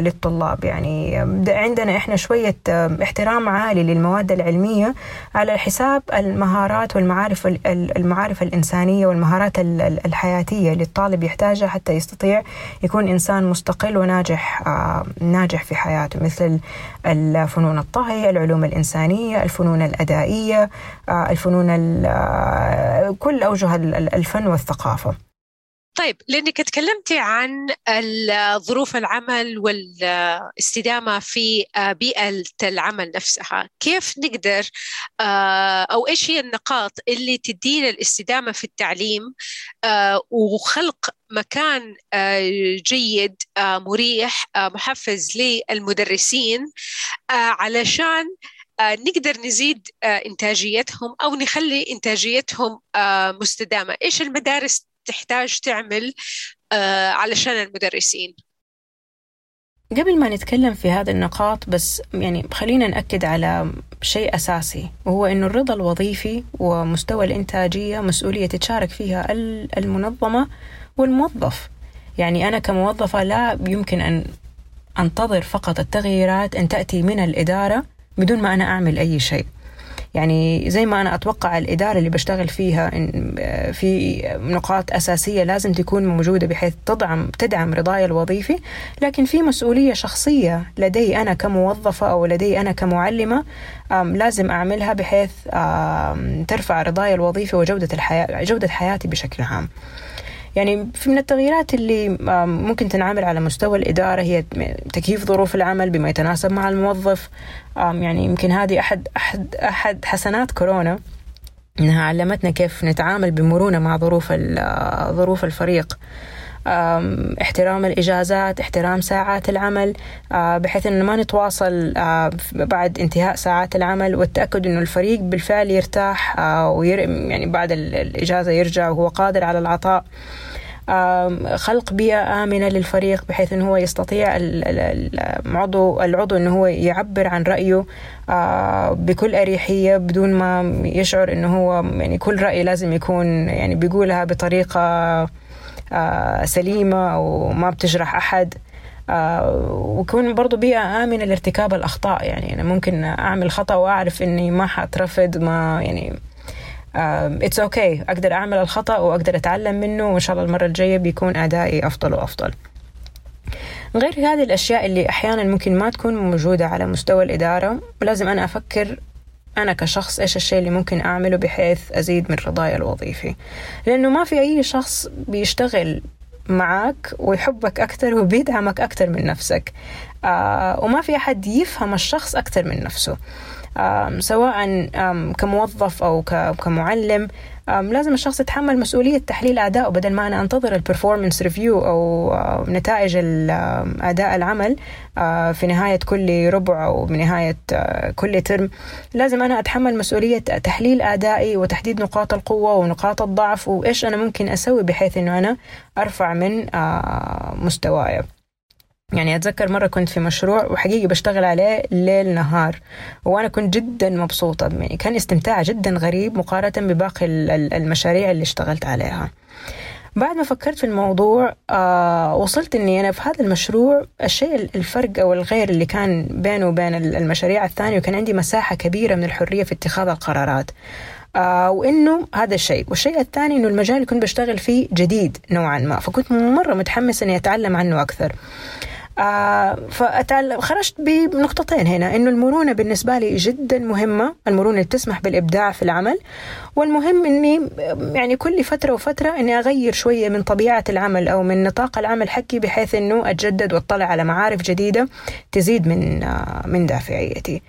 للطلاب يعني عندنا إحنا شوية آه، احترام عالي للمواد العلمية على حساب المهارات والمعارف المعارف الإنسانية والمهارات الحياتية اللي الطالب يحتاجها حتى يستطيع يكون إنسان مستقل وناجح آه ناجح في حياته مثل الفنون الطهي، العلوم الإنسانية، الفنون الأدائية، آه الفنون آه، كل أوجه الفن والثقافة. طيب لأنك تكلمتي عن ظروف العمل والاستدامة في آه، بيئة العمل نفسها، كيف نقدر آه، أو إيش هي النقاط اللي تدينا الاستدامة في التعليم آه، وخلق مكان جيد مريح محفز للمدرسين علشان نقدر نزيد إنتاجيتهم أو نخلي إنتاجيتهم مستدامة، إيش المدارس تحتاج تعمل آه، علشان المدرسين. قبل ما نتكلم في هذه النقاط بس يعني خلينا نأكد على شيء أساسي وهو أنه الرضا الوظيفي ومستوى الإنتاجية مسؤولية تتشارك فيها المنظمة والموظف. يعني أنا كموظفة لا يمكن أن أنتظر فقط التغييرات أن تأتي من الإدارة بدون ما أنا أعمل أي شيء. يعني زي ما أنا أتوقع الإدارة اللي بشتغل فيها إن في نقاط أساسية لازم تكون موجودة بحيث تدعم تدعم رضاي الوظيفي لكن في مسؤولية شخصية لدي أنا كموظفة أو لدي أنا كمعلمة لازم أعملها بحيث ترفع رضاي الوظيفي وجودة الحياة جودة حياتي بشكل عام. يعني في من التغييرات اللي ممكن تنعمل على مستوى الإدارة هي تكييف ظروف العمل بما يتناسب مع الموظف. يعني يمكن هذه أحد أحد أحد حسنات كورونا إنها علمتنا كيف نتعامل بمرونة مع ظروف ظروف الفريق. احترام الإجازات احترام ساعات العمل بحيث أنه ما نتواصل بعد انتهاء ساعات العمل والتأكد أنه الفريق بالفعل يرتاح وير يعني بعد الإجازة يرجع وهو قادر على العطاء. خلق بيئة آمنة للفريق بحيث أنه هو يستطيع العضو العضو أنه هو يعبر عن رأيه بكل أريحية بدون ما يشعر أنه هو يعني كل رأي لازم يكون يعني بيقولها بطريقة سليمة وما بتجرح أحد. وكون برضو بيئة آمنة لارتكاب الأخطاء. يعني أنا ممكن أعمل خطأ وأعرف إني ما حأترفض ما يعني it's okay okay. أقدر أعمل الخطأ وأقدر أتعلم منه وإن شاء الله المرة الجاية بيكون أدائي أفضل وأفضل. غير هذه الأشياء اللي أحيانا ممكن ما تكون موجودة على مستوى الإدارة ولازم أنا أفكر أنا كشخص إيش الشيء اللي ممكن أعمله بحيث أزيد من رضاي الوظيفي. لأنه ما في أي شخص بيشتغل معك ويحبك أكثر وبيدعمك أكثر من نفسك. آه وما في أحد يفهم الشخص أكثر من نفسه. سواء كموظف أو كمعلم لازم الشخص يتحمل مسؤولية تحليل أدائه بدل ما أنا أنتظر ال performance review أو نتائج أداء العمل في نهاية كل ربع أو بنهاية كل ترم لازم أنا أتحمل مسؤولية تحليل أدائي وتحديد نقاط القوة ونقاط الضعف وإيش أنا ممكن أسوي بحيث أنه أنا أرفع من مستواي. يعني أتذكر مرة كنت في مشروع وحقيقي بشتغل عليه ليل نهار وأنا كنت جدا مبسوطة يعني كان استمتاع جدا غريب مقارنة بباقي المشاريع اللي اشتغلت عليها. بعد ما فكرت في الموضوع آه وصلت إني أنا في هذا المشروع الشيء الفرق أو الغير اللي كان بينه وبين المشاريع الثانية وكان عندي مساحة كبيرة من الحرية في اتخاذ القرارات. آه وإنه هذا الشيء. والشيء الثاني إنه المجال اللي كنت بشتغل فيه جديد نوعا ما فكنت مرة متحمس إني أتعلم عنه أكثر. فأتعلم خرجت بنقطتين هنا إنه المرونة بالنسبة لي جدا مهمة المرونة اللي تسمح بالإبداع في العمل والمهم إني يعني كل فترة وفترة إني أغير شوية من طبيعة العمل أو من نطاق العمل حقي بحيث إنه أتجدد وأطلع على معارف جديدة تزيد من آه من دافعيتي.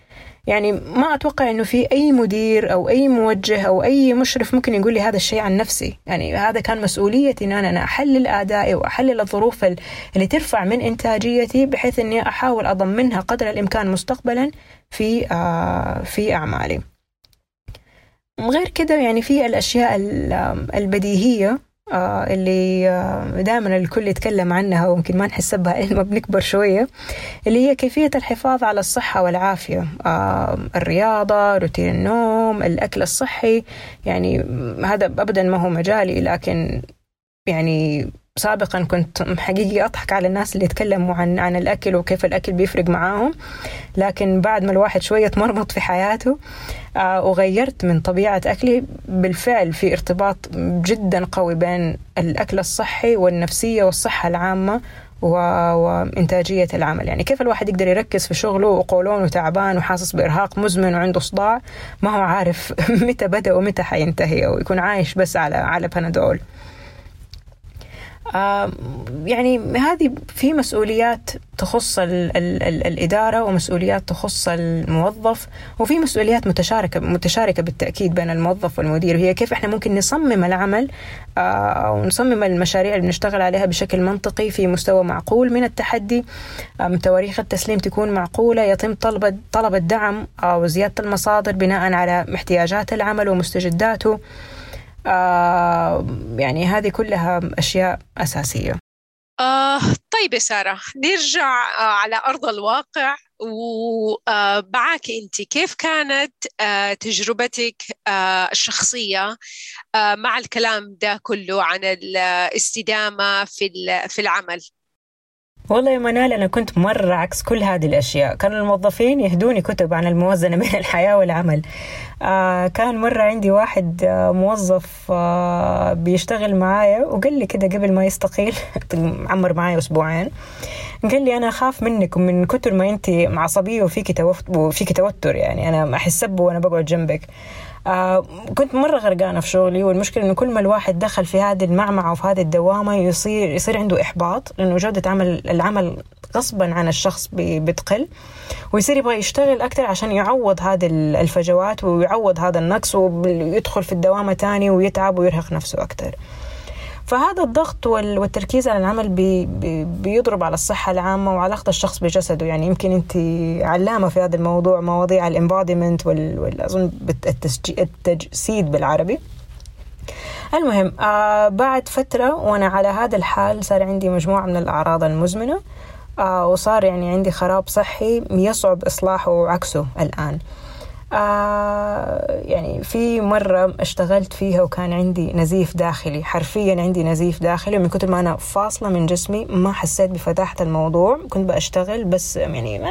يعني ما أتوقع أنه في أي مدير أو أي موجه أو أي مشرف ممكن يقول لي هذا الشيء عن نفسي. يعني هذا كان مسؤوليتي أن أنا أحلل أدائي وأحلل الظروف اللي ترفع من إنتاجيتي بحيث أني أحاول أضمنها قدر الإمكان مستقبلا في آه في أعمالي. غير كده يعني في الأشياء البديهية. اللي آه دائما الكل يتكلم عنها ويمكن ما نحس بها لما بنكبر شوية اللي هي كيفية الحفاظ على الصحة والعافية. آه الرياضة روتين النوم الأكل الصحي يعني هذا أبدا ما هو مجالي لكن يعني سابقا كنت حقيقي أضحك على الناس اللي يتكلموا عن عن الأكل وكيف الأكل بيفرق معاهم. لكن بعد ما الواحد شوية مرمط في حياته آه وغيرت من طبيعة أكلي بالفعل في ارتباط جدا قوي بين الأكل الصحي والنفسية والصحة العامة و... وإنتاجية العمل. يعني كيف الواحد يقدر يركز في شغله وقولونه تعبان وحاسس بإرهاق مزمن وعنده صداع؟ ما هو عارف [LAUGHS] متى بدأ ومتى حينتهي أو يكون عايش بس على على بنادول يعني هذه في مسؤوليات تخص ال ال ال الإدارة ومسؤوليات تخص الموظف وفي مسؤوليات متشاركة متشاركة بالتأكيد بين الموظف والمدير. هي كيف إحنا ممكن نصمم العمل أو نصمم المشاريع اللي بنشتغل عليها بشكل منطقي في مستوى معقول. من التحدي تواريخ التسليم تكون معقولة يتم طلب طلب الدعم أو زيادة المصادر بناء على احتياجات العمل ومستجداته. آه يعني هذه كلها أشياء أساسية. آه طيب يا سارة نرجع آه على أرض الواقع ومعك أنت. كيف كانت آه تجربتك آه الشخصية آه مع الكلام ده كله عن الاستدامة في في العمل؟ والله يا منال أنا كنت مرة عكس كل هذه الأشياء. كانوا الموظفين يهدوني كتب عن الموازنة [LAUGHS] بين الحياة والعمل. آه كان مرة عندي واحد آه موظف آه بيشتغل معايا وقال لي كده قبل ما يستقيل [LAUGHS] عمر معايا أسبوعين قال لي أنا أخاف منك ومن كتر ما أنت عصبية وفيك وفيك توتر يعني. أنا أحس سب وأنا بقعد جنبك. كنت مرة غرقانة في شغلي والمشكلة إنه كل ما الواحد دخل في هذه المعمعة وفي هذه الدوامة يصير يصير عنده إحباط لأنه جودة عمل العمل غصبا عن الشخص بتقل ويصير يبغى يشتغل أكثر عشان يعوض هذه الفجوات ويعوض هذا النقص ويدخل في الدوامة تاني ويتعب ويرهق نفسه أكثر فهذا الضغط والتركيز على العمل بي بي بيضرب على الصحة العامة وعلاقة الشخص بجسده. يعني يمكن أنت علامة في هذا الموضوع مواضيع الامبوديمنت وال أظن التجسيد بالعربي. المهم آه بعد فترة وأنا على هذا الحال صار عندي مجموعة من الأعراض المزمنة آه وصار يعني عندي خراب صحي يصعب إصلاحه عكسه الآن. آه يعني في مرة اشتغلت فيها وكان عندي نزيف داخلي. حرفيا عندي نزيف داخلي. من كتر ما أنا فاصلة من جسمي ما حسيت بفتاحة الموضوع. كنت بشتغل بس يعني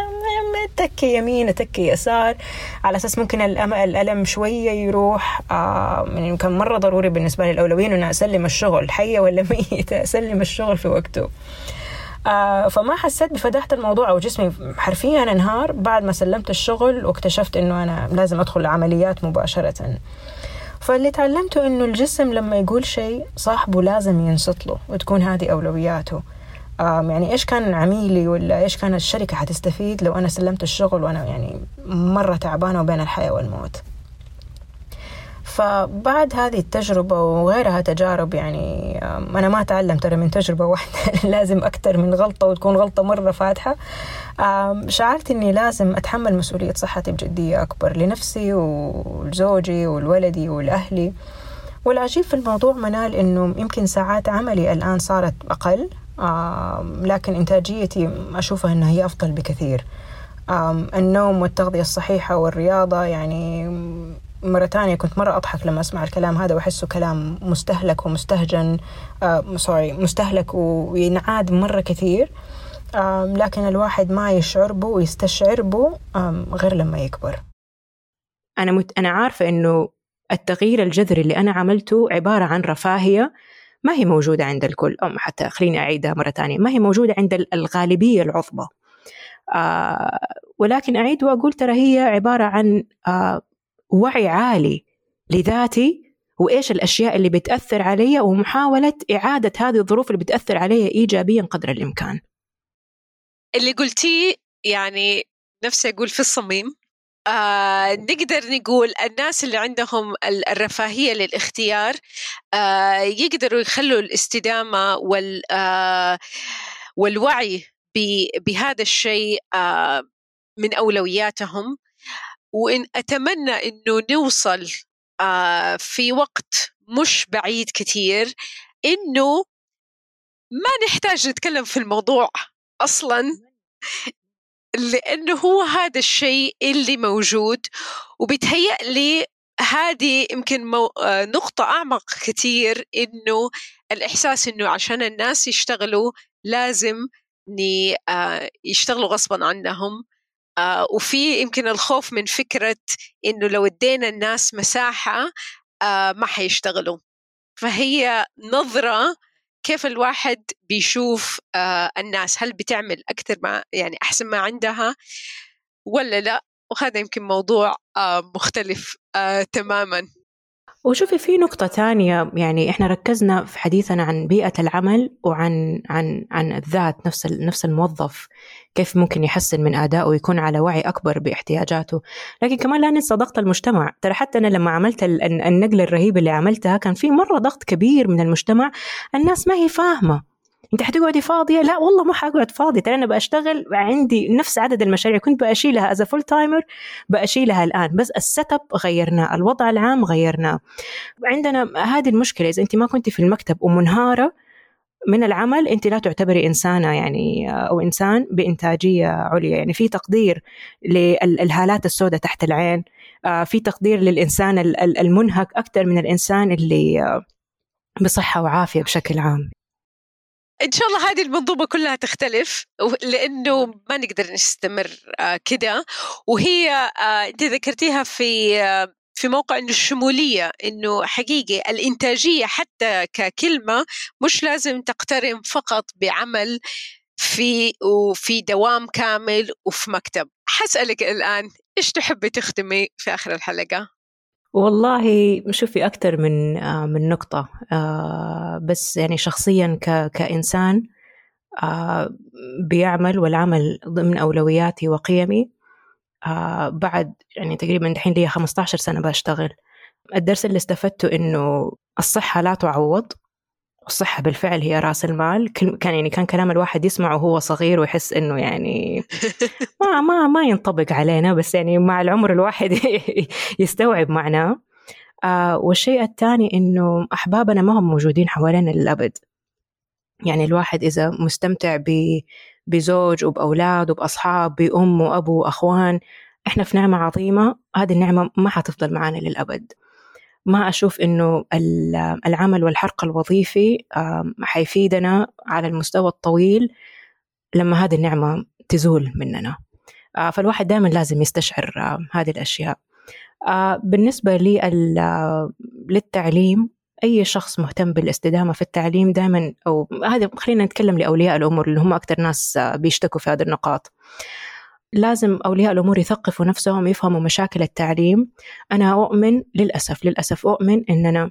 تكي يمين تكي يسار. على أساس ممكن الألم شوية يروح. آه يعني كان مرة ضروري بالنسبة لي الأولوية إنه أسلم الشغل. حية ولا ميتة؟ أسلم الشغل في وقته. آه فما حسيت بفداحة الموضوع أو جسمي حرفيا انهار بعد ما سلمت الشغل واكتشفت إنه أنا لازم أدخل العمليات مباشرة. فاللي تعلمته إنه الجسم لما يقول شيء صاحبه لازم ينصت له وتكون هذه أولوياته. يعني إيش كان عميلي ولا إيش كانت الشركة حتستفيد لو أنا سلمت الشغل وأنا يعني مرة تعبانة وبين الحياة والموت. فبعد هذه التجربة وغيرها تجارب يعني أنا ما أتعلم ترى من تجربة واحدة. [LAUGHS] لازم أكثر من غلطة وتكون غلطة مرة فاتحة. شعرت إني لازم أتحمل مسؤولية صحتي بجدية أكبر لنفسي ولزوجي ولولدي ولأهلي. والعجيب في الموضوع منال إنه يمكن ساعات عملي الآن صارت أقل. لكن إنتاجيتي أشوفها إنها هي أفضل بكثير. النوم والتغذية الصحيحة والرياضة يعني مرة تانية كنت مرة أضحك لما أسمع الكلام هذا وأحسه كلام مستهلك ومستهجن آه سوري مستهلك وينعاد مرة كثير. آه لكن الواحد ما يشعر به ويستشعر به آه غير لما يكبر. أنا مت... أنا عارفة إنه التغيير الجذري اللي أنا عملته عبارة عن رفاهية ما هي موجودة عند الكل. أو حتى خليني أعيدها مرة ثانية ما هي موجودة عند الغالبية العظمى. آه ولكن أعيد وأقول ترى هي عبارة عن آه وعي عالي لذاتي وإيش الأشياء اللي بتأثر علي ومحاولة إعادة هذه الظروف اللي بتأثر علي إيجابيا قدر الإمكان. اللي قلتيه يعني نفسي أقول في الصميم آه نقدر نقول الناس اللي عندهم الرفاهية للاختيار آه يقدروا يخلوا الاستدامة وال آه والوعي بهذا الشيء آه من أولوياتهم. وإن أتمنى إنه نوصل آه في وقت مش بعيد كثير إنه ما نحتاج نتكلم في الموضوع أصلا لأنه هو هذا الشيء اللي موجود وبيتهيأ لي هذه يمكن مو... آه، نقطة أعمق كثير إنه الإحساس إنه عشان الناس يشتغلوا لازم. آه، يشتغلوا غصبا عنهم آه، وفي يمكن الخوف من فكرة إنه لو ادينا الناس مساحة ما حيشتغلوا. فهي نظرة كيف الواحد بيشوف آه الناس. هل بتعمل أكثر ما يعني أحسن ما عندها ولا لا؟ وهذا يمكن موضوع آه مختلف آه تماما. وشوفي في نقطة ثانية يعني إحنا ركزنا في حديثنا عن بيئة العمل وعن عن عن الذات نفس نفس الموظف كيف ممكن يحسن من أدائه ويكون على وعي أكبر باحتياجاته. لكن كمان لا ننسى ضغط المجتمع. ترى حتى أنا لما عملت النقلة الرهيبة اللي عملتها كان في مرة ضغط كبير من المجتمع. الناس ما هي فاهمة. انت حتقعدي فاضية؟ لا والله ما حقعد فاضي ترى أنا بشتغل عندي نفس عدد المشاريع كنت بشيلها از full timer بشيلها الآن بس ال setup غيرناه الوضع العام غيرناه. عندنا هذه المشكلة إذا أنت ما كنت في المكتب ومنهارة من العمل أنت لا تعتبري إنسانة يعني أو إنسان بإنتاجية عليا. يعني في تقدير للهالات السوداء تحت العين آه، في تقدير للإنسان المنهك أكثر من الإنسان اللي آه، بصحة وعافية بشكل عام. إن شاء الله هذه المنظومة كلها تختلف لأنه ما نقدر نستمر آه، كده. وهي أنت ذكرتيها في في موقع إنه الشمولية إنه حقيقي الإنتاجية حتى ككلمة مش لازم تقترن فقط بعمل في وفي دوام كامل وفي مكتب. حسألك الآن إيش تحبي تختمي في آخر الحلقة؟ والله شوفي أكثر من آه، من نقطة. آه، بس يعني شخصيا كإنسان آه، بيعمل والعمل ضمن أولوياتي وقيمي. بعد يعني تقريبا دحين لي 15 سنة بشتغل. الدرس اللي استفدته إنه الصحة لا تعوض. الصحة بالفعل هي رأس المال. كان يعني كان كلام الواحد يسمعه وهو صغير ويحس إنه يعني [LAUGHS] ما ما ما ينطبق علينا بس يعني مع العمر الواحد [LAUGHS] يستوعب معناه. آه والشيء الثاني إنه أحبابنا ما هم موجودين حوالينا للأبد. يعني الواحد إذا مستمتع ب بزوج وبأولاد وبأصحاب بأم وأبو وأخوان إحنا في نعمة عظيمة هذه النعمة ما حتفضل معانا للأبد. ما أشوف إنه العمل والحرق الوظيفي حيفيدنا على المستوى الطويل لما هذه النعمة تزول مننا. آه، فالواحد دائما لازم يستشعر هذه الأشياء. آه، بالنسبة للتعليم أي شخص مهتم بالاستدامة في التعليم دائما أو هذا خلينا نتكلم لأولياء الأمور اللي هم أكثر ناس بيشتكوا في هذه النقاط. لازم أولياء الأمور يثقفوا نفسهم يفهموا مشاكل التعليم. أنا أؤمن للأسف للأسف أؤمن إننا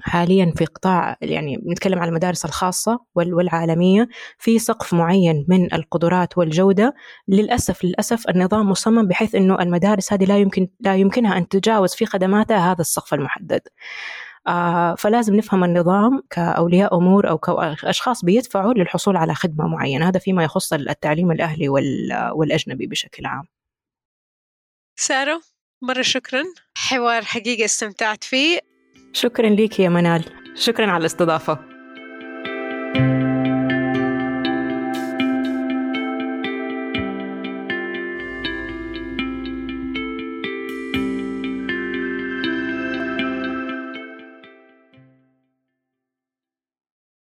حاليا في قطاع يعني نتكلم على المدارس الخاصة والعالمية في سقف معين من القدرات والجودة. للأسف للأسف النظام مصمم بحيث أنه المدارس هذه لا يمكن لا يمكنها أن تجاوز في خدماتها هذا السقف المحدد. فلازم نفهم النظام كأولياء أمور أو كأشخاص بيدفعوا للحصول على خدمة معينة. هذا فيما يخص التعليم الأهلي والأجنبي بشكل عام. سارة مرة شكرا. حوار حقيقة استمتعت فيه. شكرا لك يا منال. شكرا على الاستضافة.